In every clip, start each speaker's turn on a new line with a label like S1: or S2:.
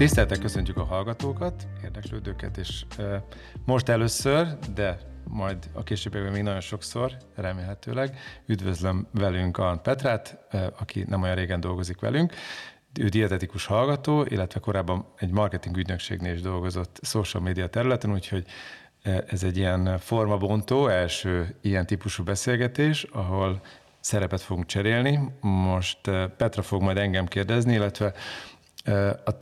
S1: Tiszteltek köszöntjük a hallgatókat, érdeklődőket, és most először, de majd a későbbiekben még nagyon sokszor, remélhetőleg. Üdvözlöm velünk a Petrát, aki nem olyan régen dolgozik velünk. Ő dietetikus hallgató, illetve korábban egy marketing ügynökségnél is dolgozott social media területen, úgyhogy ez egy ilyen formabontó, első ilyen típusú beszélgetés, ahol szerepet fogunk cserélni. Most Petra fog majd engem kérdezni, illetve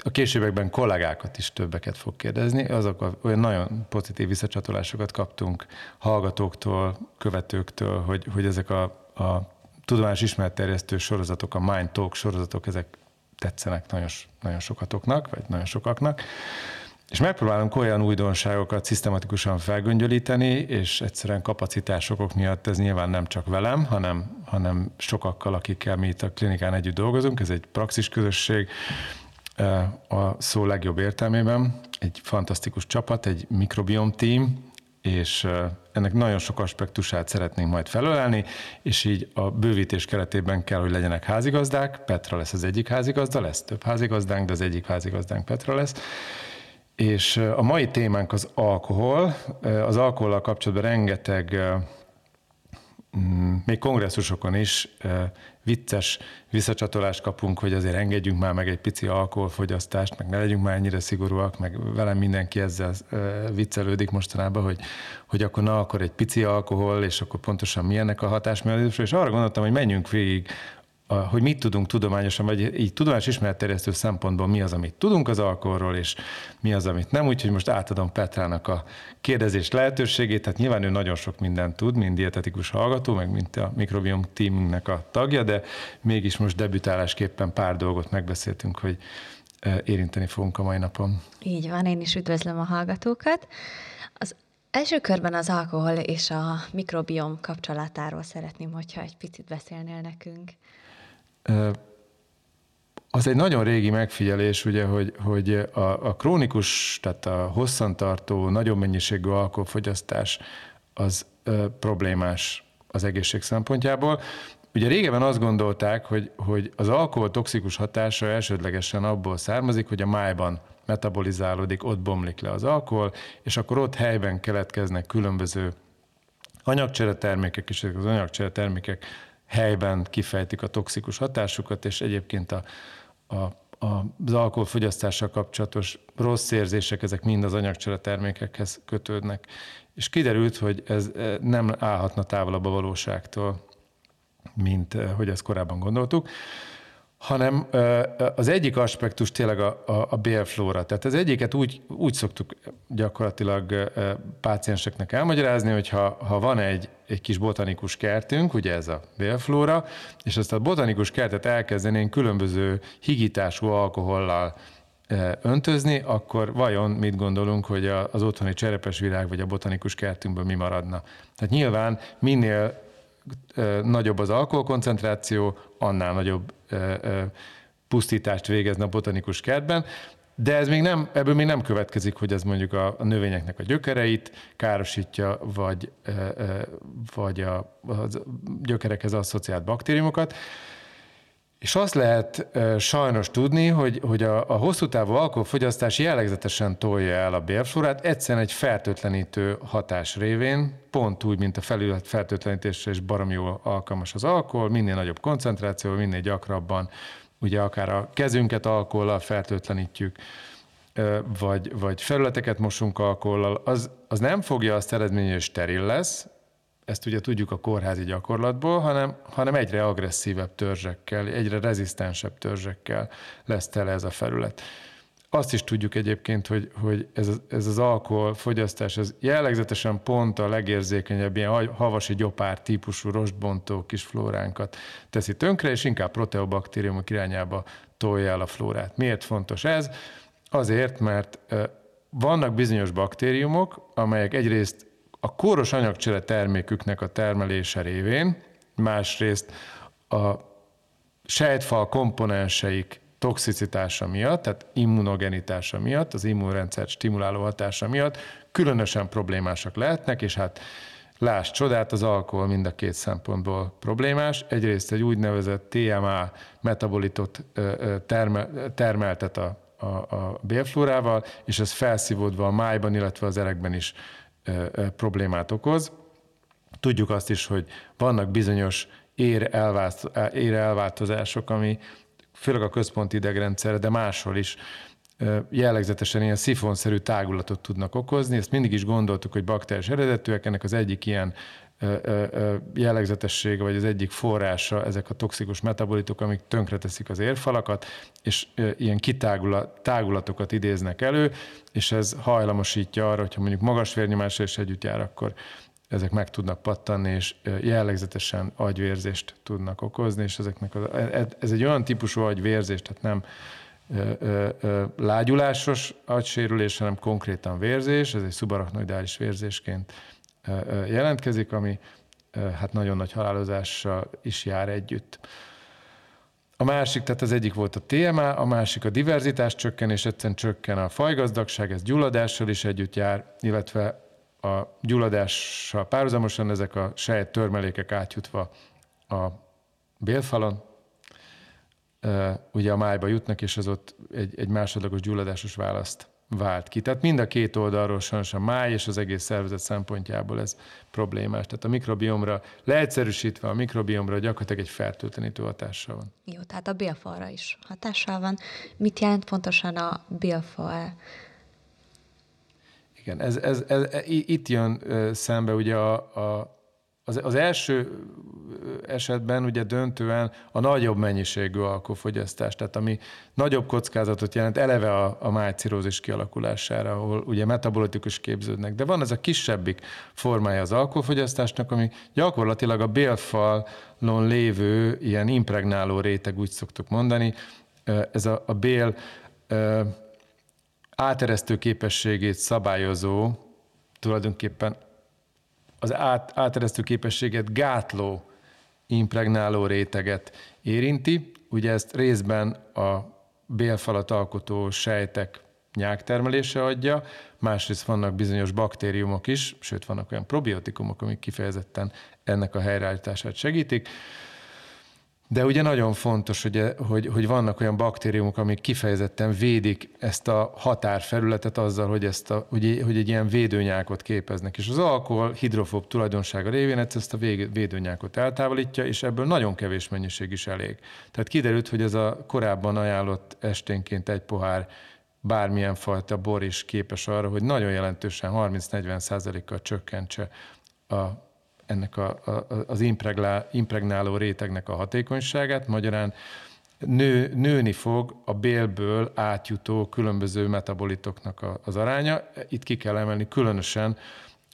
S1: a későbbekben kollégákat is többeket fog kérdezni, azok olyan nagyon pozitív visszacsatolásokat kaptunk hallgatóktól, követőktől, hogy, hogy ezek a, a tudományos ismeretterjesztő sorozatok, a Mind Talk sorozatok, ezek tetszenek nagyon, nagyon sokatoknak, vagy nagyon sokaknak. És megpróbálunk olyan újdonságokat szisztematikusan felgöngyölíteni, és egyszerűen kapacitásokok miatt ez nyilván nem csak velem, hanem, hanem sokakkal, akikkel mi itt a klinikán együtt dolgozunk. Ez egy praxis közösség, a szó legjobb értelmében. Egy fantasztikus csapat, egy mikrobiom team, és ennek nagyon sok aspektusát szeretnénk majd felölelni, és így a bővítés keretében kell, hogy legyenek házigazdák. Petra lesz az egyik házigazda, lesz több házigazdánk, de az egyik házigazdánk Petra lesz. És a mai témánk az alkohol. Az alkohollal kapcsolatban rengeteg még kongresszusokon is vicces visszacsatolást kapunk, hogy azért engedjünk már meg egy pici alkoholfogyasztást, meg ne legyünk már ennyire szigorúak, meg velem mindenki ezzel viccelődik mostanában, hogy, hogy akkor na, akkor egy pici alkohol, és akkor pontosan milyennek a hatásmechanizmusa, és arra gondoltam, hogy menjünk végig hogy mit tudunk tudományosan, vagy így tudományos ismeretterjesztő szempontból mi az, amit tudunk az alkoholról, és mi az, amit nem. Úgyhogy most átadom Petrának a kérdezés lehetőségét. Tehát nyilván ő nagyon sok mindent tud, mint dietetikus hallgató, meg mint a mikrobiom teamünknek a tagja, de mégis most debütálásképpen pár dolgot megbeszéltünk, hogy érinteni fogunk a mai napon.
S2: Így van, én is üdvözlöm a hallgatókat. Az első körben az alkohol és a mikrobiom kapcsolatáról szeretném, hogyha egy picit beszélnél nekünk
S1: az egy nagyon régi megfigyelés, ugye, hogy, hogy a, a krónikus, tehát a hosszantartó, nagyon mennyiségű alkoholfogyasztás az ö, problémás az egészség szempontjából. Ugye régebben azt gondolták, hogy, hogy az alkohol toxikus hatása elsődlegesen abból származik, hogy a májban metabolizálódik, ott bomlik le az alkohol, és akkor ott helyben keletkeznek különböző anyagcsere termékek, és ezek az anyagcsere termékek helyben kifejtik a toxikus hatásukat, és egyébként a, a, az alkoholfogyasztással kapcsolatos rossz érzések, ezek mind az anyagcsere termékekhez kötődnek. És kiderült, hogy ez e, nem állhatna távolabb a valóságtól, mint e, hogy ezt korábban gondoltuk hanem az egyik aspektus tényleg a, a, a bélflóra. Tehát az egyiket úgy, úgy szoktuk gyakorlatilag pácienseknek elmagyarázni, hogy ha, ha van egy, egy kis botanikus kertünk, ugye ez a bélflóra, és ezt a botanikus kertet elkezdenénk különböző higítású alkohollal öntözni, akkor vajon mit gondolunk, hogy az otthoni cserepes virág vagy a botanikus kertünkből mi maradna? Tehát nyilván minél nagyobb az alkoholkoncentráció, annál nagyobb pusztítást végezne a botanikus kertben, de ez még nem, ebből még nem következik, hogy ez mondjuk a, a növényeknek a gyökereit károsítja, vagy, vagy a, a gyökerekhez asszociált baktériumokat. És azt lehet sajnos tudni, hogy, hogy a, a hosszú távú alkoholfogyasztás jellegzetesen tolja el a bélflórát, egyszerűen egy fertőtlenítő hatás révén, pont úgy, mint a felület fertőtlenítésre is barom jól alkalmas az alkohol, minél nagyobb koncentráció, minél gyakrabban, ugye akár a kezünket alkohollal fertőtlenítjük, vagy, vagy felületeket mosunk alkohollal, az, az nem fogja azt eredménye, hogy steril lesz, ezt ugye tudjuk a kórházi gyakorlatból, hanem, hanem egyre agresszívebb törzsekkel, egyre rezisztensebb törzsekkel lesz tele ez a felület. Azt is tudjuk egyébként, hogy, hogy ez, ez az alkoholfogyasztás, ez jellegzetesen pont a legérzékenyebb ilyen havasi gyopár típusú rostbontó kis flóránkat teszi tönkre, és inkább proteobaktériumok irányába tolja el a flórát. Miért fontos ez? Azért, mert vannak bizonyos baktériumok, amelyek egyrészt a kóros anyagcsere terméküknek a termelése révén, másrészt a sejtfal komponenseik toxicitása miatt, tehát immunogenitása miatt, az immunrendszer stimuláló hatása miatt különösen problémásak lehetnek, és hát Láss csodát, az alkohol mind a két szempontból problémás. Egyrészt egy úgynevezett TMA metabolitot termeltet a a, a bélflórával, és ez felszívódva a májban, illetve az erekben is problémát okoz. Tudjuk azt is, hogy vannak bizonyos ér, elvált, ér elváltozások, ami főleg a központi idegrendszerre, de máshol is jellegzetesen ilyen szifonszerű tágulatot tudnak okozni. Ezt mindig is gondoltuk, hogy bakteriás eredetűek, ennek az egyik ilyen jellegzetessége, vagy az egyik forrása ezek a toxikus metabolitok, amik tönkreteszik az érfalakat, és ilyen kitágulatokat idéznek elő, és ez hajlamosítja arra, hogyha mondjuk magas vérnyomásra is együtt jár, akkor ezek meg tudnak pattanni, és jellegzetesen agyvérzést tudnak okozni, és ezeknek az, e, e, ez egy olyan típusú agyvérzés, tehát nem lágyulásos agysérülés, hanem konkrétan vérzés, ez egy szubarachnoidális vérzésként jelentkezik, ami hát nagyon nagy halálozással is jár együtt. A másik, tehát az egyik volt a TMA, a másik a diverzitás csökkenés, egyszerűen csökken a fajgazdagság, ez gyulladással is együtt jár, illetve a gyulladással párhuzamosan ezek a sejt törmelékek átjutva a bélfalon, ugye a májba jutnak, és az ott egy, egy másodlagos gyulladásos választ vált ki. Tehát mind a két oldalról sajnos a máj és az egész szervezet szempontjából ez problémás. Tehát a mikrobiomra, leegyszerűsítve a mikrobiomra gyakorlatilag egy fertőtlenítő hatással van.
S2: Jó, tehát a bélfalra is hatással van. Mit jelent pontosan a bélfal?
S1: Igen, ez, ez, ez, itt jön szembe ugye a, a az, az első esetben ugye döntően a nagyobb mennyiségű alkoholfogyasztás, tehát ami nagyobb kockázatot jelent eleve a, a májcirózis kialakulására, ahol ugye metabolitikus képződnek. De van ez a kisebbik formája az alkoholfogyasztásnak, ami gyakorlatilag a bélfalon lévő ilyen impregnáló réteg, úgy szoktuk mondani. Ez a, a bél áteresztő képességét szabályozó, tulajdonképpen az át, áteresztő képességet gátló impregnáló réteget érinti. Ugye ezt részben a bélfalat alkotó sejtek nyáktermelése adja, másrészt vannak bizonyos baktériumok is, sőt vannak olyan probiotikumok, amik kifejezetten ennek a helyreállítását segítik. De ugye nagyon fontos, hogy, hogy, hogy vannak olyan baktériumok, amik kifejezetten védik ezt a határfelületet azzal, hogy, ezt a, hogy, hogy egy ilyen védőnyákot képeznek. És az alkohol hidrofób tulajdonsága révén ezt a védőnyákot eltávolítja, és ebből nagyon kevés mennyiség is elég. Tehát kiderült, hogy ez a korábban ajánlott esténként egy pohár bármilyen fajta bor is képes arra, hogy nagyon jelentősen 30-40 százalékkal csökkentse a ennek a, a, az impreglá, impregnáló rétegnek a hatékonyságát, magyarán nő, nőni fog a bélből átjutó különböző metabolitoknak a, az aránya. Itt ki kell emelni különösen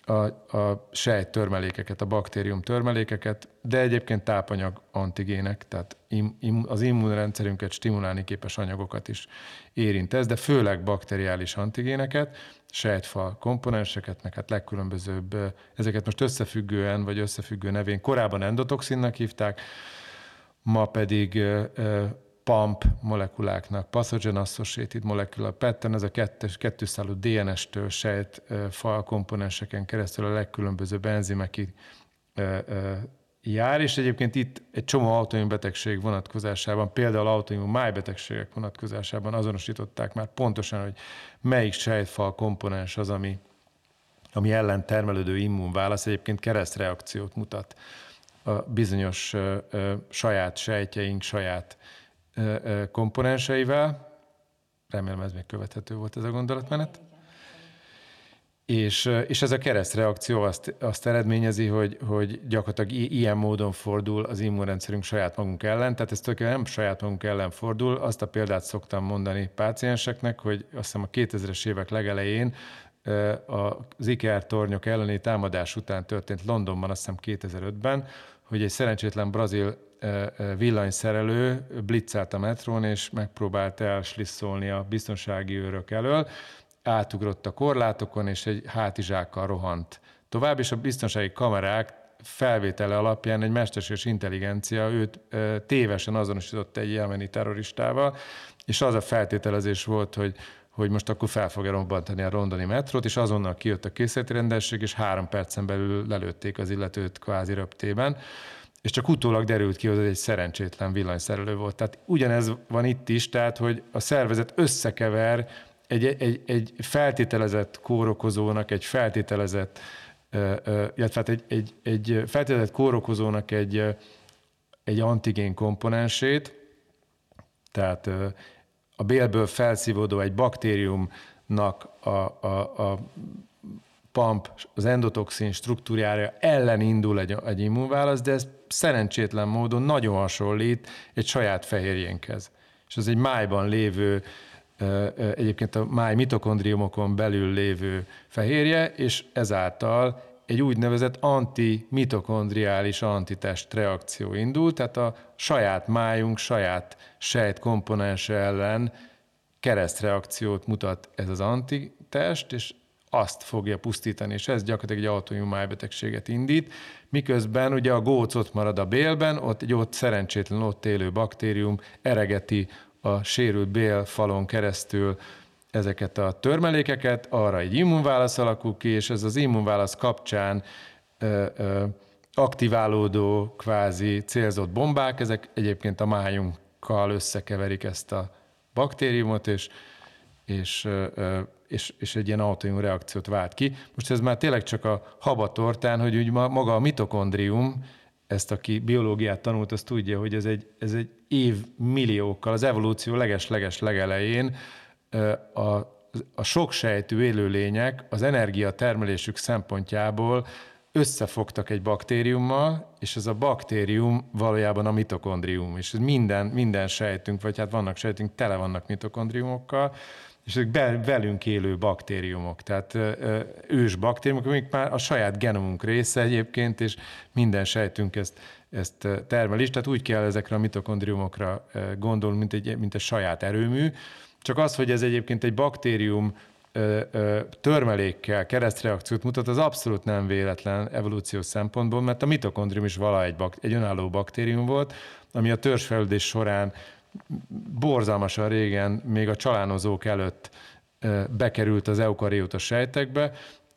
S1: a, a sejt törmelékeket, a baktérium törmelékeket, de egyébként tápanyag antigének, tehát im, im, az immunrendszerünket stimulálni képes anyagokat is érint ez, de főleg bakteriális antigéneket, sejtfal komponenseket, meg hát legkülönbözőbb, ezeket most összefüggően vagy összefüggő nevén korábban endotoxinnak hívták, ma pedig PAMP molekuláknak, Pathogen Associated Molecular Pattern, ez a kettes, kettőszálú DNS-től sejtfal komponenseken keresztül a legkülönbözőbb enzimekig jár, és egyébként itt egy csomó autoimmun betegség vonatkozásában, például autoimmun májbetegségek vonatkozásában azonosították már pontosan, hogy melyik sejtfal komponens az, ami, ami ellen termelődő immunválasz egyébként keresztreakciót mutat a bizonyos ö, ö, saját sejtjeink, saját komponenseivel. Remélem ez még követhető volt ez a gondolatmenet. És, és ez a keresztreakció azt, azt eredményezi, hogy, hogy gyakorlatilag ilyen módon fordul az immunrendszerünk saját magunk ellen, tehát ez tulajdonképpen nem saját magunk ellen fordul. Azt a példát szoktam mondani pácienseknek, hogy azt hiszem a 2000-es évek legelején az IKR tornyok elleni támadás után történt Londonban, azt hiszem 2005-ben, hogy egy szerencsétlen brazil villanyszerelő blitzelt a metrón, és megpróbált elslisszolni a biztonsági őrök elől, átugrott a korlátokon, és egy hátizsákkal rohant tovább, és a biztonsági kamerák felvétele alapján egy mesterséges intelligencia őt tévesen azonosított egy jelmeni terroristával, és az a feltételezés volt, hogy hogy most akkor fel fogja robbantani a rondoni metrót, és azonnal kijött a készületi rendesség, és három percen belül lelőtték az illetőt kvázi röptében. És csak utólag derült ki, hogy ez egy szerencsétlen villanyszerelő volt. Tehát ugyanez van itt is, tehát hogy a szervezet összekever egy, egy, egy feltételezett kórokozónak, egy feltételezett, illetve hát egy, egy, egy feltételezett kórokozónak egy, egy antigén komponensét, tehát a bélből felszívódó egy baktériumnak a, a, a pump, az endotoxin struktúrája ellen indul egy, egy immunválasz, de ez szerencsétlen módon nagyon hasonlít egy saját fehérjénkhez. És ez egy májban lévő, egyébként a máj mitokondriumokon belül lévő fehérje, és ezáltal egy úgynevezett antimitokondriális antitest reakció indul, tehát a saját májunk, saját sejt komponense ellen keresztreakciót mutat ez az antitest, és azt fogja pusztítani, és ez gyakorlatilag egy autoimmun májbetegséget indít, miközben ugye a góc ott marad a bélben, ott egy ott szerencsétlen ott élő baktérium eregeti a sérült bélfalon keresztül ezeket a törmelékeket, arra egy immunválasz alakul ki, és ez az immunválasz kapcsán ö, ö, aktiválódó kvázi célzott bombák, ezek egyébként a májunkkal összekeverik ezt a baktériumot, és, és és, és egy ilyen autoimmun reakciót vált ki. Most ez már tényleg csak a habatortán, hogy úgy maga a mitokondrium, ezt aki biológiát tanult, az tudja, hogy ez egy, ez egy év milliókkal, az evolúció leges-leges legelején a, a soksejtű élőlények az energiatermelésük szempontjából összefogtak egy baktériummal, és ez a baktérium valójában a mitokondrium, és ez minden, minden sejtünk, vagy hát vannak sejtünk, tele vannak mitokondriumokkal, és ezek velünk élő baktériumok, tehát ős baktériumok, amik már a saját genomunk része egyébként, és minden sejtünk ezt, ezt termel is, tehát úgy kell ezekre a mitokondriumokra gondolni, mint egy, mint egy saját erőmű, csak az, hogy ez egyébként egy baktérium törmelékkel keresztreakciót mutat, az abszolút nem véletlen evolúciós szempontból, mert a mitokondrium is vala egy, bak, egy önálló baktérium volt, ami a törzsfejlődés során borzalmasan régen, még a csalánozók előtt bekerült az eukarióta sejtekbe,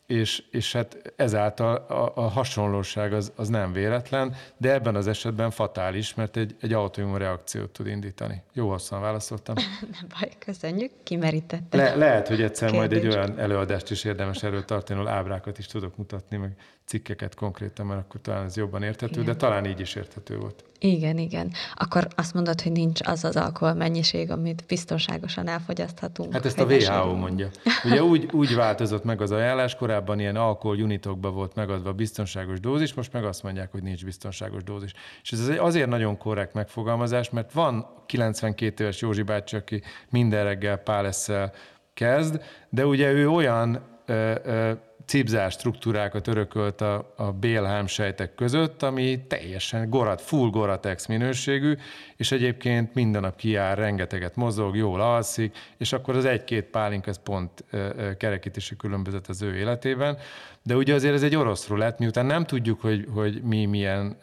S1: és, és hát ezáltal a, a hasonlóság az, az nem véletlen, de ebben az esetben fatális, mert egy, egy autoimmun reakciót tud indítani. Jó hosszan válaszoltam.
S2: nem baj, köszönjük, kimerítette.
S1: Le, lehet, hogy egyszer Kérdés. majd egy olyan előadást is érdemes erről tartani, ahol ábrákat is tudok mutatni, meg cikkeket konkrétan, mert akkor talán ez jobban érthető, igen. de talán így is érthető volt.
S2: Igen, igen. Akkor azt mondod, hogy nincs az az alkohol mennyiség, amit biztonságosan elfogyaszthatunk.
S1: Hát ezt a WHO mondja. Ugye úgy, úgy változott meg az ajánlás, korábban ilyen alkoholunitokba volt megadva biztonságos dózis, most meg azt mondják, hogy nincs biztonságos dózis. És ez azért nagyon korrekt megfogalmazás, mert van 92 éves Józsi bácsi, aki minden reggel pálesszel kezd, de ugye ő olyan ö, ö, cipzás struktúrákat örökölt a, a Bélhám sejtek között, ami teljesen gorat, full goratex minőségű, és egyébként minden nap kijár, rengeteget mozog, jól alszik, és akkor az egy-két pálink ez pont kerekítési különbözet az ő életében. De ugye azért ez egy orosz rulett, miután nem tudjuk, hogy, hogy mi milyen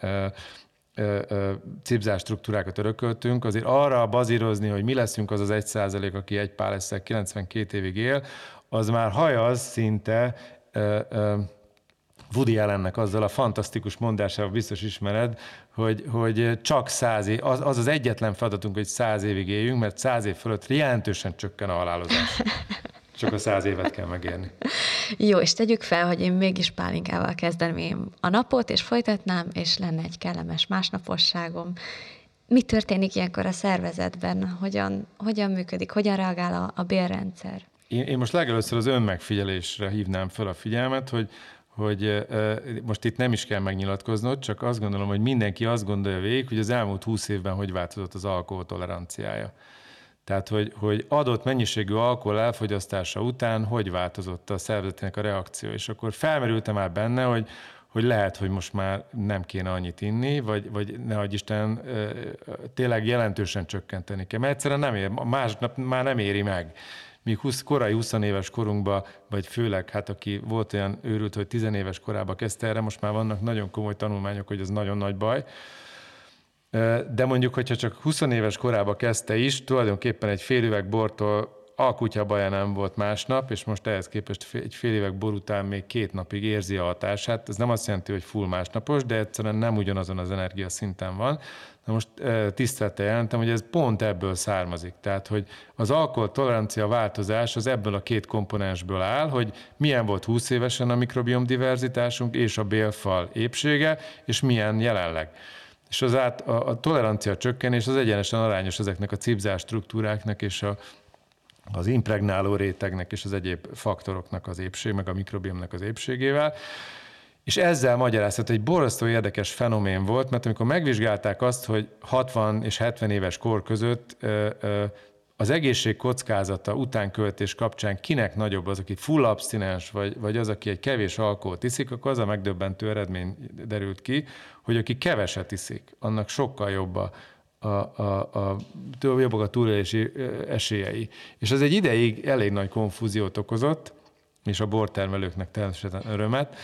S1: cipzás struktúrákat örököltünk, azért arra bazírozni, hogy mi leszünk az az egy százalék, aki egy pál 92 évig él, az már hajaz szinte Woody Allennek azzal a fantasztikus mondásával biztos ismered, hogy, hogy csak száz év, az, az az egyetlen feladatunk, hogy száz évig éljünk, mert száz év fölött jelentősen csökken a halálozás. Csak a száz évet kell megérni.
S2: Jó, és tegyük fel, hogy én mégis pálinkával kezdeném a napot, és folytatnám, és lenne egy kellemes másnaposságom. Mi történik ilyenkor a szervezetben? Hogyan, hogyan működik? Hogyan reagál a, a bélrendszer?
S1: Én, én most legelőször az önmegfigyelésre hívnám fel a figyelmet, hogy, hogy most itt nem is kell megnyilatkoznod, csak azt gondolom, hogy mindenki azt gondolja végig, hogy az elmúlt húsz évben hogy változott az alkoholtoleranciája. Tehát, hogy, hogy adott mennyiségű alkohol elfogyasztása után hogy változott a szervezetének a reakció. És akkor felmerültem már benne, hogy, hogy lehet, hogy most már nem kéne annyit inni, vagy, vagy ne Isten, tényleg jelentősen csökkenteni kell. Mert egyszerűen nem ér, másnap már nem éri meg míg 20, korai 20 éves korunkban, vagy főleg, hát aki volt olyan őrült, hogy 10 éves korában kezdte erre, most már vannak nagyon komoly tanulmányok, hogy ez nagyon nagy baj. De mondjuk, hogyha csak 20 éves korában kezdte is, tulajdonképpen egy fél üveg bortól a kutya baja nem volt másnap, és most ehhez képest egy fél évek bor után még két napig érzi a hatását. Ez nem azt jelenti, hogy full másnapos, de egyszerűen nem ugyanazon az energia szinten van. Na most tisztelettel jelentem, hogy ez pont ebből származik. Tehát, hogy az alkohol tolerancia változás az ebből a két komponensből áll, hogy milyen volt 20 évesen a mikrobiom diverzitásunk és a bélfal épsége, és milyen jelenleg és az át, a, a tolerancia csökkenés az egyenesen arányos ezeknek a cipzás struktúráknak és a, az impregnáló rétegnek és az egyéb faktoroknak az épség, meg a mikrobiomnak az épségével. És ezzel magyarázhat, egy borzasztó érdekes fenomén volt, mert amikor megvizsgálták azt, hogy 60 és 70 éves kor között az egészség kockázata utánköltés kapcsán kinek nagyobb az, aki full abstinens, vagy, vagy az, aki egy kevés alkoholt iszik, akkor az a megdöbbentő eredmény derült ki, hogy aki keveset iszik, annak sokkal jobb a, a, a, a, jobbak a túlélési esélyei. És ez egy ideig elég nagy konfúziót okozott, és a bortermelőknek természetesen örömet,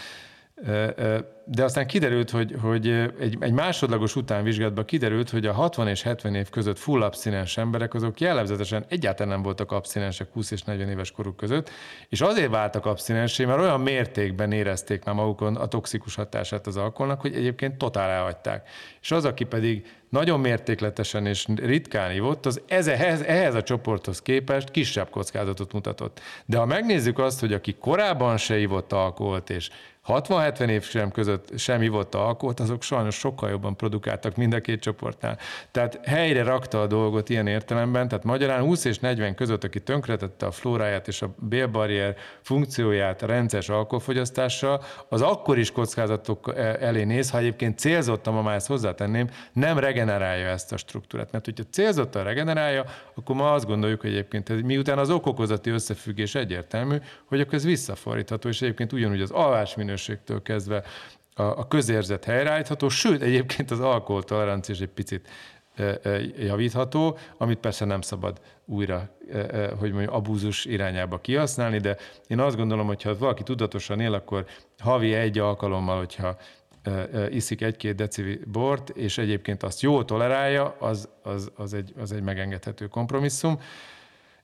S1: de aztán kiderült, hogy, hogy egy, egy másodlagos utánvizsgálatban kiderült, hogy a 60 és 70 év között full abszinens emberek azok jellemzetesen egyáltalán nem voltak abszinensek 20 és 40 éves koruk között, és azért váltak abszinensé, mert olyan mértékben érezték már magukon a toxikus hatását az alkoholnak, hogy egyébként totál elhagyták. És az, aki pedig nagyon mértékletesen és ritkán ivott, az ehhez, ehhez a csoporthoz képest kisebb kockázatot mutatott. De ha megnézzük azt, hogy aki korábban se ivott alkoholt, és 60-70 év sem között sem ivott alkoholt, azok sajnos sokkal jobban produkáltak mind a két csoportnál. Tehát helyre rakta a dolgot ilyen értelemben, tehát magyarán 20 és 40 között, aki tönkretette a flóráját és a bélbarrier funkcióját a rendszeres alkoholfogyasztással, az akkor is kockázatok e- elé néz, ha egyébként célzottan, ma már ezt hozzátenném, nem regenerálja ezt a struktúrát. Mert hogyha célzottan regenerálja, akkor ma azt gondoljuk, hogy egyébként miután az okokozati összefüggés egyértelmű, hogy akkor ez visszafordítható, és egyébként ugyanúgy az alvás minőségtől kezdve a, a közérzet helyreállítható, sőt egyébként az alkoholtolerancia is egy picit e, e, javítható, amit persze nem szabad újra, e, hogy mondjam, abúzus irányába kihasználni, de én azt gondolom, hogy ha valaki tudatosan él, akkor havi egy alkalommal, hogyha iszik egy-két deci bort, és egyébként azt jól tolerálja, az, az, az, egy, az egy megengedhető kompromisszum.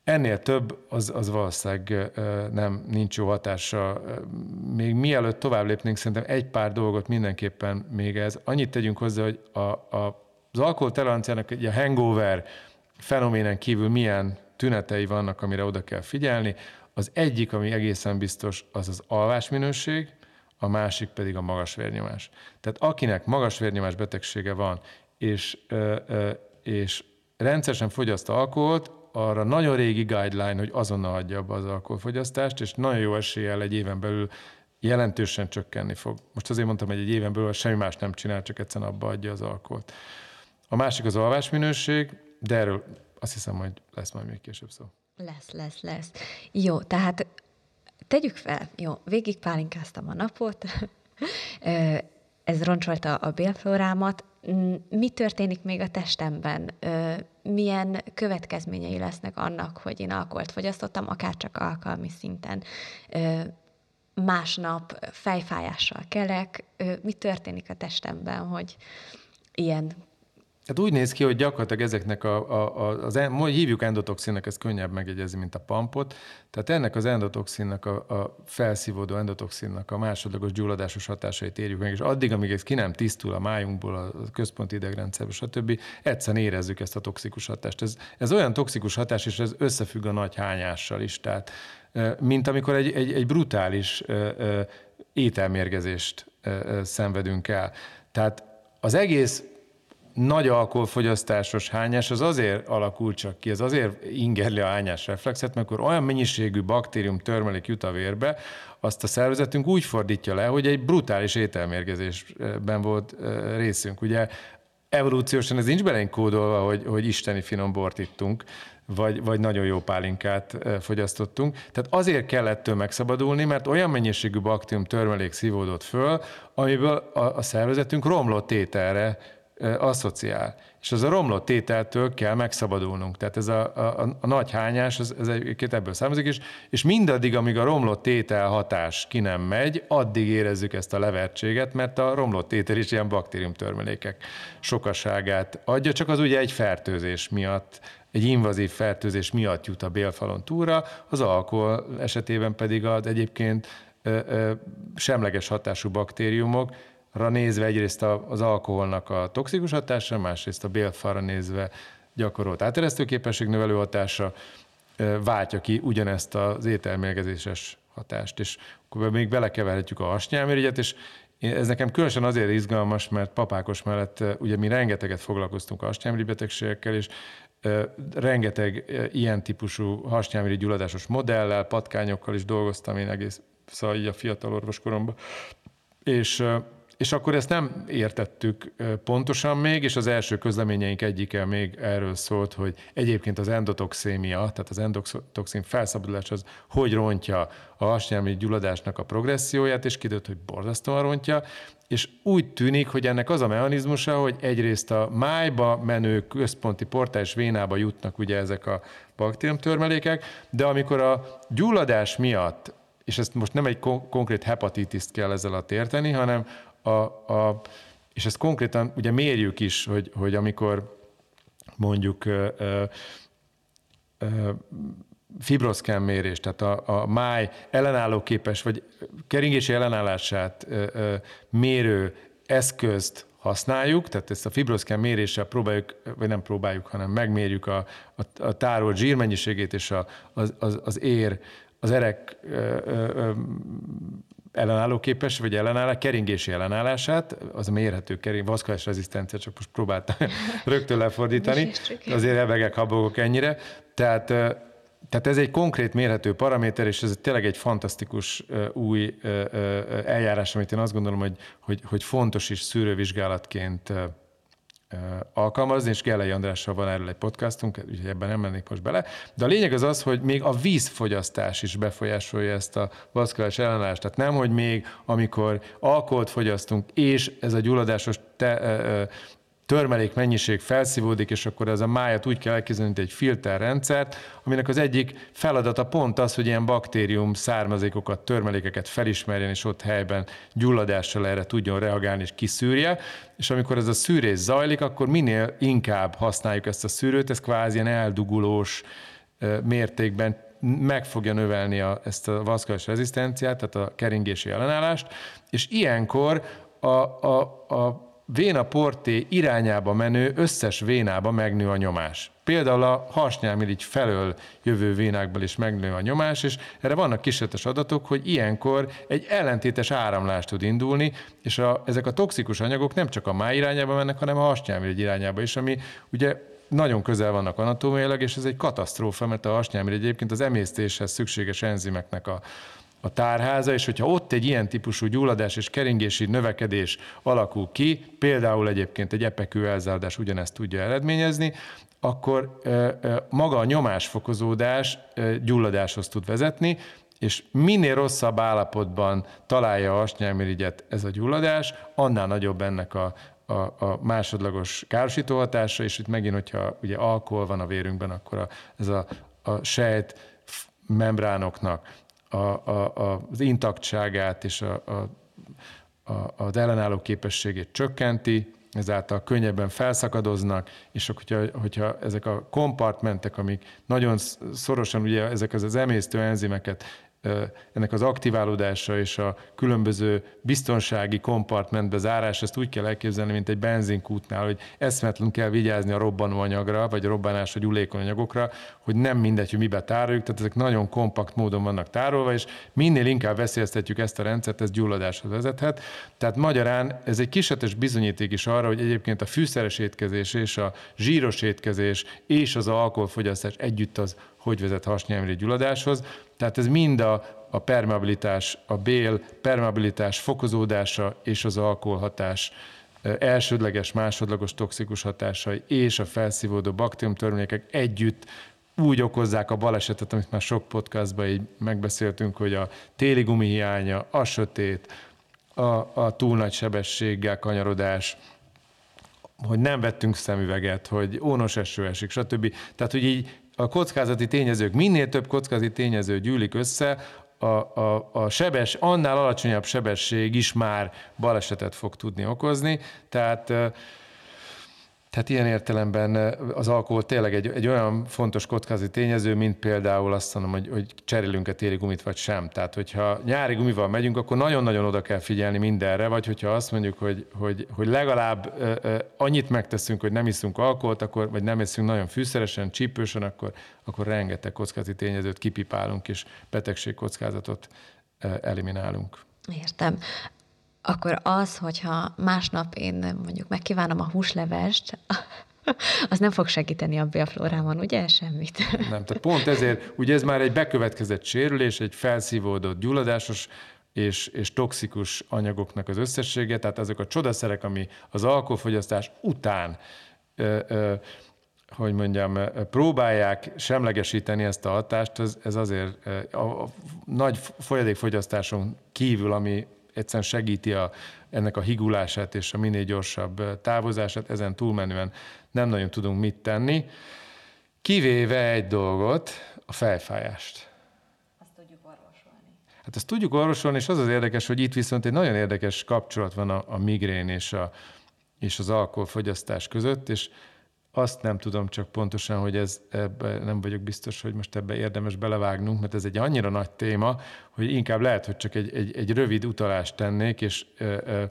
S1: Ennél több, az, az valószínűleg nem, nincs jó hatása. Még mielőtt tovább lépnénk, szerintem egy pár dolgot mindenképpen még ez. Annyit tegyünk hozzá, hogy a, a, az alkoholtoleranciának a hangover fenoménen kívül milyen tünetei vannak, amire oda kell figyelni. Az egyik, ami egészen biztos, az az alvásminőség, a másik pedig a magas vérnyomás. Tehát akinek magas vérnyomás betegsége van, és, és rendszeresen fogyaszt alkoholt, arra nagyon régi guideline, hogy azonnal hagyja abba az alkoholfogyasztást, és nagyon jó eséllyel egy éven belül jelentősen csökkenni fog. Most azért mondtam, hogy egy éven belül semmi más nem csinál, csak egyszerűen abba adja az alkoholt. A másik az alvásminőség, de erről azt hiszem, hogy lesz majd még később szó.
S2: Lesz, lesz, lesz. Jó, tehát tegyük fel, jó, végig pálinkáztam a napot, ez roncsolta a bélflórámat, mi történik még a testemben? Milyen következményei lesznek annak, hogy én alkoholt fogyasztottam, akár csak alkalmi szinten? Másnap fejfájással kelek, mi történik a testemben, hogy ilyen
S1: tehát úgy néz ki, hogy gyakorlatilag ezeknek a, a, a az, hívjuk endotoxinnak, ez könnyebb megjegyezni, mint a pampot. Tehát ennek az endotoxinnak, a, a felszívódó endotoxinnak a másodlagos gyulladásos hatásait érjük meg, és addig, amíg ez ki nem tisztul a májunkból, a központi idegrendszerből, stb., egyszerűen érezzük ezt a toxikus hatást. Ez, ez olyan toxikus hatás, és ez összefügg a nagy hányással is. Tehát, mint amikor egy, egy, egy brutális ételmérgezést szenvedünk el. Tehát az egész nagy alkoholfogyasztásos hányás az azért alakul csak ki, ez azért ingerli a hányás reflexet, mert akkor olyan mennyiségű baktérium törmelék jut a vérbe, azt a szervezetünk úgy fordítja le, hogy egy brutális ételmérgezésben volt részünk. Ugye evolúciósan ez nincs belénk kódolva, hogy, hogy isteni finom bort ittunk, vagy, vagy nagyon jó pálinkát fogyasztottunk. Tehát azért kell ettől megszabadulni, mert olyan mennyiségű baktérium törmelék szívódott föl, amiből a, a szervezetünk romlott ételre asszociál. És az a romlott tételtől kell megszabadulnunk. Tehát ez a, a, a nagy hányás, ez, ez egyébként ebből származik, és, és mindaddig, amíg a romlott tétel hatás ki nem megy, addig érezzük ezt a levertséget, mert a romlott tétel is ilyen baktériumtörmelékek sokaságát adja, csak az ugye egy fertőzés miatt egy invazív fertőzés miatt jut a bélfalon túlra, az alkohol esetében pedig az egyébként semleges hatású baktériumokra nézve egyrészt az alkoholnak a toxikus hatása, másrészt a bélfalra nézve gyakorolt áteresztőképesség növelő hatása váltja ki ugyanezt az ételmérgezéses hatást. És akkor még belekeverhetjük a hasnyálmirigyet, és ez nekem különösen azért izgalmas, mert papákos mellett ugye mi rengeteget foglalkoztunk a hasnyálmirigy betegségekkel, és rengeteg ilyen típusú hasnyálmirigy gyulladásos modellel, patkányokkal is dolgoztam én egész, szóval így a fiatal orvoskoromban. És és akkor ezt nem értettük pontosan még, és az első közleményeink egyike még erről szólt, hogy egyébként az endotoxémia, tehát az endotoxin felszabadulás az hogy rontja a hasnyálmi gyulladásnak a progresszióját, és kiderült, hogy borzasztóan rontja, és úgy tűnik, hogy ennek az a mechanizmusa, hogy egyrészt a májba menő központi portális vénába jutnak ugye ezek a baktériumtörmelékek, de amikor a gyulladás miatt és ezt most nem egy konkrét hepatitiszt kell ezzel a érteni, hanem a, a, és ezt konkrétan ugye mérjük is, hogy, hogy amikor mondjuk ö, ö, fibroszkán mérés, tehát a, a máj ellenálló képes, vagy keringési ellenállását ö, ö, mérő eszközt használjuk, tehát ezt a fibroszkán méréssel próbáljuk, vagy nem próbáljuk, hanem megmérjük a, a, a tárolt zsírmennyiségét és a, az, az, az ér, az erek ö, ö, ellenálló képes, vagy ellenállás, keringési ellenállását, az a mérhető kering, vaszkulás rezisztencia, csak most próbáltam rögtön lefordítani, azért ebegek, habogok ennyire. Tehát tehát ez egy konkrét mérhető paraméter, és ez tényleg egy fantasztikus új eljárás, amit én azt gondolom, hogy, hogy, hogy fontos is szűrővizsgálatként alkalmazni, és Gellei Andrással van erről egy podcastunk, úgyhogy ebben nem mennék most bele. De a lényeg az az, hogy még a vízfogyasztás is befolyásolja ezt a vaszkuláris ellenállást. Tehát nem, hogy még amikor alkoholt fogyasztunk, és ez a gyulladásos te, törmelék mennyiség felszívódik, és akkor ez a májat úgy kell elképzelni, mint egy filterrendszert, aminek az egyik feladata pont az, hogy ilyen baktérium származékokat, törmelékeket felismerjen, és ott helyben gyulladással erre tudjon reagálni, és kiszűrje. És amikor ez a szűrés zajlik, akkor minél inkább használjuk ezt a szűrőt, ez kvázi ilyen eldugulós mértékben meg fogja növelni a, ezt a vaszkuláris rezisztenciát, tehát a keringési ellenállást, és ilyenkor a, a, a véna porté irányába menő összes vénába megnő a nyomás. Például a harsnyálmirigy felől jövő vénákból is megnő a nyomás, és erre vannak kísérletes adatok, hogy ilyenkor egy ellentétes áramlás tud indulni, és a, ezek a toxikus anyagok nem csak a máj irányába mennek, hanem a harsnyálmirigy irányába is, ami ugye nagyon közel vannak anatómiailag, és ez egy katasztrófa, mert a hasnyálmirigy egyébként az emésztéshez szükséges enzimeknek a, a tárháza, és hogyha ott egy ilyen típusú gyulladás és keringési növekedés alakul ki, például egyébként egy epekő elzáradás ugyanezt tudja eredményezni, akkor maga a nyomásfokozódás gyulladáshoz tud vezetni, és minél rosszabb állapotban találja a hasnyálmirigyet ez a gyulladás, annál nagyobb ennek a, a, a másodlagos károsító hatása, és itt megint, hogyha ugye alkohol van a vérünkben, akkor a, ez a, a sejt membránoknak a, a, az intaktságát és a, a, a, az ellenálló képességét csökkenti, ezáltal könnyebben felszakadoznak, és hogyha, hogyha ezek a kompartmentek, amik nagyon szorosan ugye ezek az emésztő enzimeket ennek az aktiválódása és a különböző biztonsági kompartmentbe zárás, ezt úgy kell elképzelni, mint egy benzinkútnál, hogy eszmetlen kell vigyázni a robbanóanyagra, vagy a robbanásra gyulékony anyagokra, hogy nem mindegy, hogy mibe tároljuk, tehát ezek nagyon kompakt módon vannak tárolva, és minél inkább veszélyeztetjük ezt a rendszert, ez gyulladáshoz vezethet. Tehát magyarán ez egy kísérletes bizonyíték is arra, hogy egyébként a fűszeres étkezés és a zsíros étkezés és az alkoholfogyasztás együtt az hogy vezet hasnyelmirigy gyulladáshoz. Tehát ez mind a, a permeabilitás, a bél permeabilitás fokozódása és az alkoholhatás elsődleges, másodlagos toxikus hatásai és a felszívódó baktériumtörmékek együtt úgy okozzák a balesetet, amit már sok podcastban így megbeszéltünk, hogy a téli gumi hiánya, a sötét, a, a túl nagy sebességgel kanyarodás, hogy nem vettünk szemüveget, hogy ónos eső esik, stb. Tehát, hogy így a kockázati tényezők, minél több kockázati tényező gyűlik össze, a, a, a sebes, annál alacsonyabb sebesség is már balesetet fog tudni okozni. Tehát Tehát ilyen értelemben az alkohol tényleg egy, egy olyan fontos kockázati tényező, mint például azt mondom, hogy, hogy cserélünk-e téli gumit vagy sem. Tehát, hogyha nyári gumival megyünk, akkor nagyon-nagyon oda kell figyelni mindenre, vagy hogyha azt mondjuk, hogy, hogy, hogy legalább annyit megteszünk, hogy nem iszunk alkoholt, akkor, vagy nem iszunk nagyon fűszeresen, csípősen, akkor, akkor rengeteg kockázati tényezőt kipipálunk, és betegségkockázatot uh, eliminálunk.
S2: Értem akkor az, hogyha másnap én mondjuk megkívánom a húslevest, az nem fog segíteni a bélflórámon, ugye? Semmit.
S1: Nem, tehát pont ezért, ugye ez már egy bekövetkezett sérülés, egy felszívódott gyulladásos és, és toxikus anyagoknak az összessége, tehát azok a csodaszerek, ami az alkoholfogyasztás után ö, ö, hogy mondjam, próbálják semlegesíteni ezt a hatást, ez, ez azért a, a nagy folyadékfogyasztáson kívül, ami egyszerűen segíti a, ennek a higulását és a minél gyorsabb távozását, ezen túlmenően nem nagyon tudunk mit tenni, kivéve egy dolgot, a fejfájást.
S2: Azt tudjuk orvosolni.
S1: Hát azt tudjuk orvosolni, és az az érdekes, hogy itt viszont egy nagyon érdekes kapcsolat van a, a migrén és, a, és az alkoholfogyasztás között, és azt nem tudom csak pontosan, hogy ez ebbe, nem vagyok biztos, hogy most ebbe érdemes belevágnunk, mert ez egy annyira nagy téma, hogy inkább lehet, hogy csak egy, egy, egy rövid utalást tennék, és ö, ö,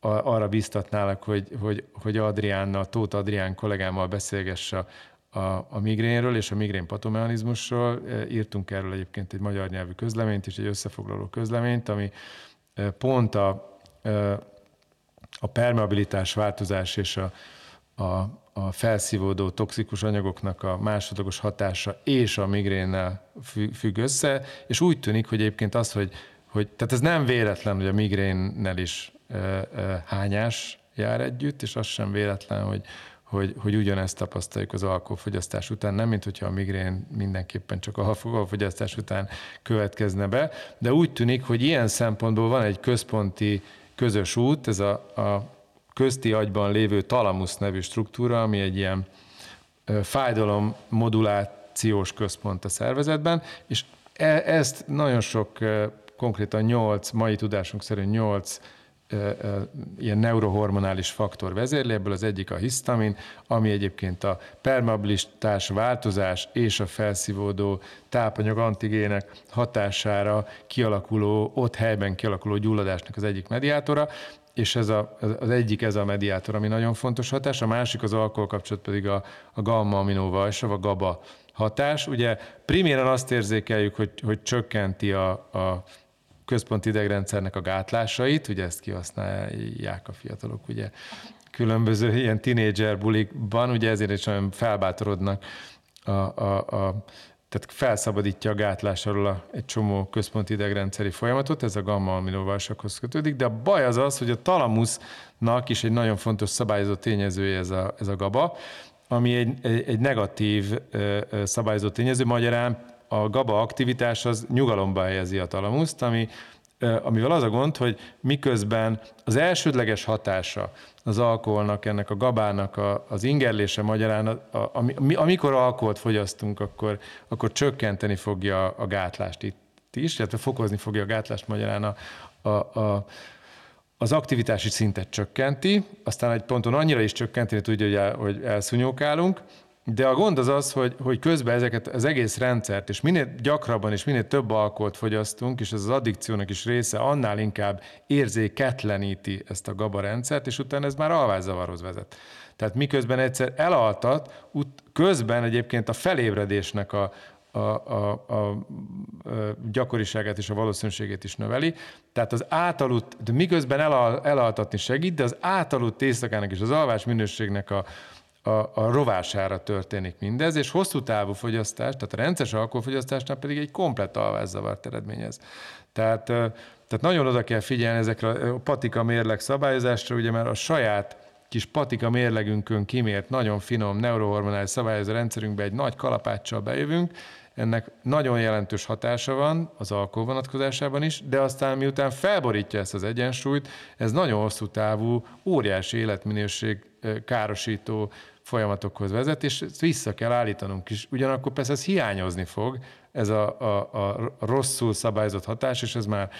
S1: arra biztatnálak, hogy, hogy, hogy Adriánnal, Tóth Adrián kollégámmal beszélgesse a, a migrénről és a migrén patomechanizmusról. Írtunk erről egyébként egy magyar nyelvű közleményt és egy összefoglaló közleményt, ami pont a, a permeabilitás változás és a, a, a felszívódó toxikus anyagoknak a másodlagos hatása és a migrénnel függ össze, és úgy tűnik, hogy egyébként az, hogy, hogy tehát ez nem véletlen, hogy a migrénnel is e, e, hányás jár együtt, és az sem véletlen, hogy, hogy, hogy ugyanezt tapasztaljuk az alkoholfogyasztás után, nem mint hogyha a migrén mindenképpen csak a alkoholfogyasztás után következne be, de úgy tűnik, hogy ilyen szempontból van egy központi közös út, ez a, a közti agyban lévő talamusz nevű struktúra, ami egy ilyen fájdalom modulációs központ a szervezetben, és e, ezt nagyon sok, konkrétan nyolc, mai tudásunk szerint nyolc ilyen neurohormonális faktor vezérli, ebből az egyik a hisztamin, ami egyébként a permeabilitás változás és a felszívódó tápanyag antigének hatására kialakuló, ott helyben kialakuló gyulladásnak az egyik mediátora, és ez a, az egyik ez a mediátor, ami nagyon fontos hatás, a másik az alkohol kapcsolat pedig a, a gamma-aminóvajsav, a GABA hatás. Ugye priméren azt érzékeljük, hogy, hogy csökkenti a, a központi idegrendszernek a gátlásait, ugye ezt kihasználják a fiatalok, ugye különböző ilyen tinédzser bulikban, ugye ezért is nagyon felbátorodnak a, a, a tehát felszabadítja a gátlás alól a, egy csomó központi idegrendszeri folyamatot, ez a gamma aminóválsakhoz kötődik, de a baj az az, hogy a talamusznak is egy nagyon fontos szabályozó tényezője ez a, ez a GABA, ami egy, egy, egy negatív szabályozó tényező, magyarán a GABA aktivitás az nyugalomba helyezi a talamuszt, ami amivel az a gond, hogy miközben az elsődleges hatása az alkoholnak, ennek a gabának a, az ingerlése magyarán, a, a, amikor alkoholt fogyasztunk, akkor, akkor csökkenteni fogja a gátlást itt is, illetve fokozni fogja a gátlást magyarán a, a, a az aktivitási szintet csökkenti, aztán egy ponton annyira is csökkenteni tudja, hogy, el, hogy elszúnyókálunk, de a gond az az, hogy, hogy közben ezeket az egész rendszert, és minél gyakrabban és minél több alkoholt fogyasztunk, és ez az addikciónak is része, annál inkább érzéketleníti ezt a GABA rendszert, és utána ez már alvászavarhoz vezet. Tehát miközben egyszer elaltat, közben egyébként a felébredésnek a, a, a, a gyakoriságát és a valószínűségét is növeli. Tehát az átaludt, de miközben elal, elaltatni segít, de az átaludt éjszakának és az alvás minőségnek a, a, a rovására történik mindez, és hosszú távú fogyasztás, tehát a rendszeres alkoholfogyasztásnál pedig egy komplett alvászavart eredményez. Tehát, tehát nagyon oda kell figyelni ezekre a patika mérleg szabályozásra, ugye mert a saját kis patika mérlegünkön kimért, nagyon finom neurohormonális szabályozó rendszerünkbe egy nagy kalapáccsal bejövünk, ennek nagyon jelentős hatása van az alkohol vonatkozásában is, de aztán miután felborítja ezt az egyensúlyt, ez nagyon hosszú távú, óriási életminőség károsító folyamatokhoz vezet, és ezt vissza kell állítanunk is. Ugyanakkor persze ez hiányozni fog, ez a, a, a rosszul szabályozott hatás, és ez már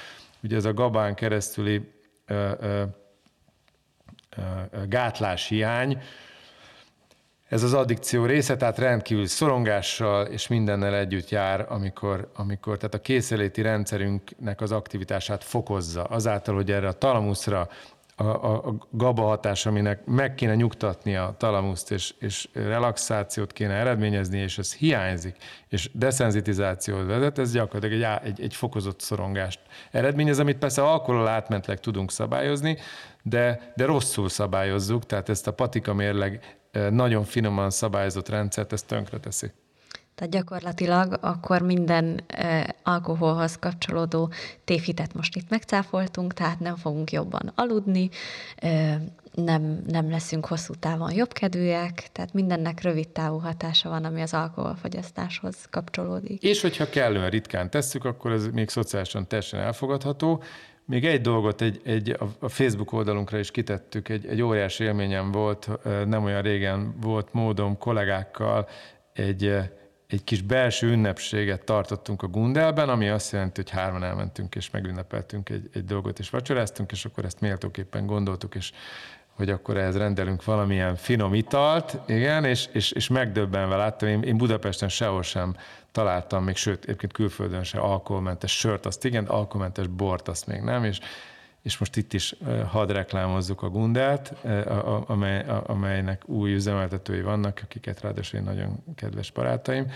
S1: ugye ez a gabán keresztüli ö, ö, ö, gátlás hiány, ez az addikció része, tehát rendkívül szorongással és mindennel együtt jár, amikor, amikor tehát a készeléti rendszerünknek az aktivitását fokozza, azáltal, hogy erre a talamuszra a, a, GABA hatás, aminek meg kéne nyugtatni a talamuszt, és, és relaxációt kéne eredményezni, és ez hiányzik, és deszenzitizációt vezet, ez gyakorlatilag egy, egy, egy fokozott szorongást eredményez, amit persze alkohol átmentleg tudunk szabályozni, de, de rosszul szabályozzuk, tehát ezt a patika mérleg eh, nagyon finoman szabályozott rendszert, ezt tönkreteszi.
S2: Tehát gyakorlatilag akkor minden eh, alkoholhoz kapcsolódó tévhitet most itt megcáfoltunk, tehát nem fogunk jobban aludni, eh, nem, nem leszünk hosszú távon jobbkedvűek, tehát mindennek rövid távú hatása van, ami az alkoholfogyasztáshoz kapcsolódik.
S1: És hogyha kellően ritkán tesszük, akkor ez még szociálisan teljesen elfogadható. Még egy dolgot egy, egy, a Facebook oldalunkra is kitettük, egy, egy óriási élményem volt, nem olyan régen volt módom kollégákkal egy egy kis belső ünnepséget tartottunk a Gundelben, ami azt jelenti, hogy hárman elmentünk és megünnepeltünk egy, egy dolgot és vacsoráztunk, és akkor ezt méltóképpen gondoltuk, és hogy akkor ehhez rendelünk valamilyen finom italt, igen, és, és, és megdöbbenve láttam, én, én Budapesten sehol sem találtam, még sőt, egyébként külföldön se alkoholmentes sört, azt igen, alkoholmentes bort, azt még nem, és és most itt is hadd reklámozzuk a Gundelt, amely, amelynek új üzemeltetői vannak, akiket ráadásul én nagyon kedves barátaim.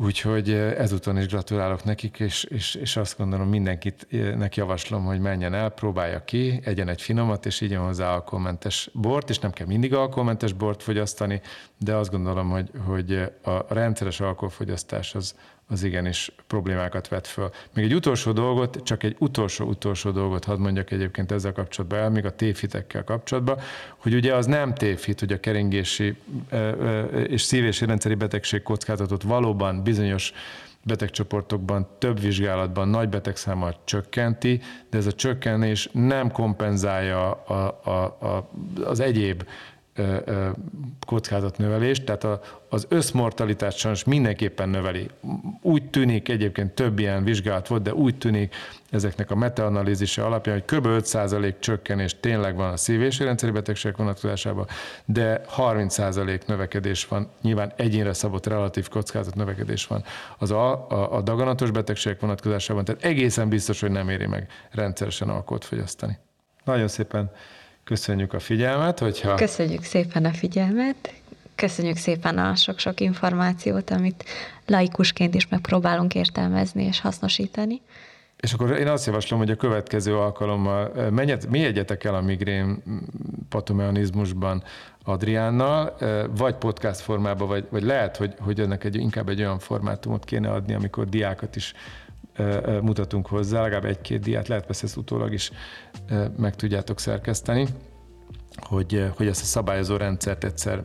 S1: Úgyhogy ezúton is gratulálok nekik, és, és, és azt gondolom mindenkitnek javaslom, hogy menjen el, próbálja ki, egyen egy finomat, és igyon hozzá alkoholmentes bort, és nem kell mindig alkoholmentes bort fogyasztani, de azt gondolom, hogy, hogy a rendszeres alkoholfogyasztás az, az igenis problémákat vet föl. Még egy utolsó dolgot, csak egy utolsó-utolsó dolgot hadd mondjak egyébként ezzel kapcsolatban el, még a tévhitekkel kapcsolatban, hogy ugye az nem tévhit, hogy a keringési és szívési rendszeri betegség kockázatot valóban bizonyos betegcsoportokban, több vizsgálatban nagy betegszámmal csökkenti, de ez a csökkenés nem kompenzálja a, a, a, az egyéb kockázatnövelést, tehát a, az összmortalitást sajnos mindenképpen növeli. Úgy tűnik, egyébként több ilyen vizsgálat volt, de úgy tűnik ezeknek a metaanalízise alapján, hogy kb. 5% csökkenés tényleg van a szív- és rendszeri betegségek vonatkozásában, de 30% növekedés van, nyilván egyénre szabott relatív kockázat növekedés van az a, a, a daganatos betegségek vonatkozásában, tehát egészen biztos, hogy nem éri meg rendszeresen alkoholt fogyasztani. Nagyon szépen Köszönjük a figyelmet, hogyha...
S2: Köszönjük szépen a figyelmet, köszönjük szépen a sok-sok információt, amit laikusként is megpróbálunk értelmezni és hasznosítani.
S1: És akkor én azt javaslom, hogy a következő alkalommal menjet, mi egyetek el a migrén patomeanizmusban Adriánnal, vagy podcast formában, vagy, vagy lehet, hogy, hogy ennek egy, inkább egy olyan formátumot kéne adni, amikor diákat is mutatunk hozzá, legalább egy-két diát, lehet persze ezt utólag is meg tudjátok szerkeszteni, hogy, hogy ezt a szabályozó rendszert egyszer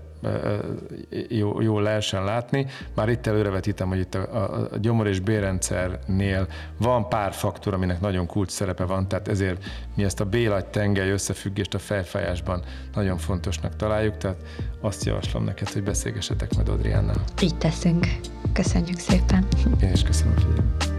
S1: jól, jól lehessen látni. Már itt előrevetítem, hogy itt a, a, a gyomor és bérrendszernél van pár faktor, aminek nagyon kulcs szerepe van, tehát ezért mi ezt a bélagy tengely összefüggést a fejfájásban nagyon fontosnak találjuk, tehát azt javaslom neked, hogy beszélgessetek majd Adriánnal.
S2: Így teszünk. Köszönjük szépen.
S1: Én is köszönöm, hogy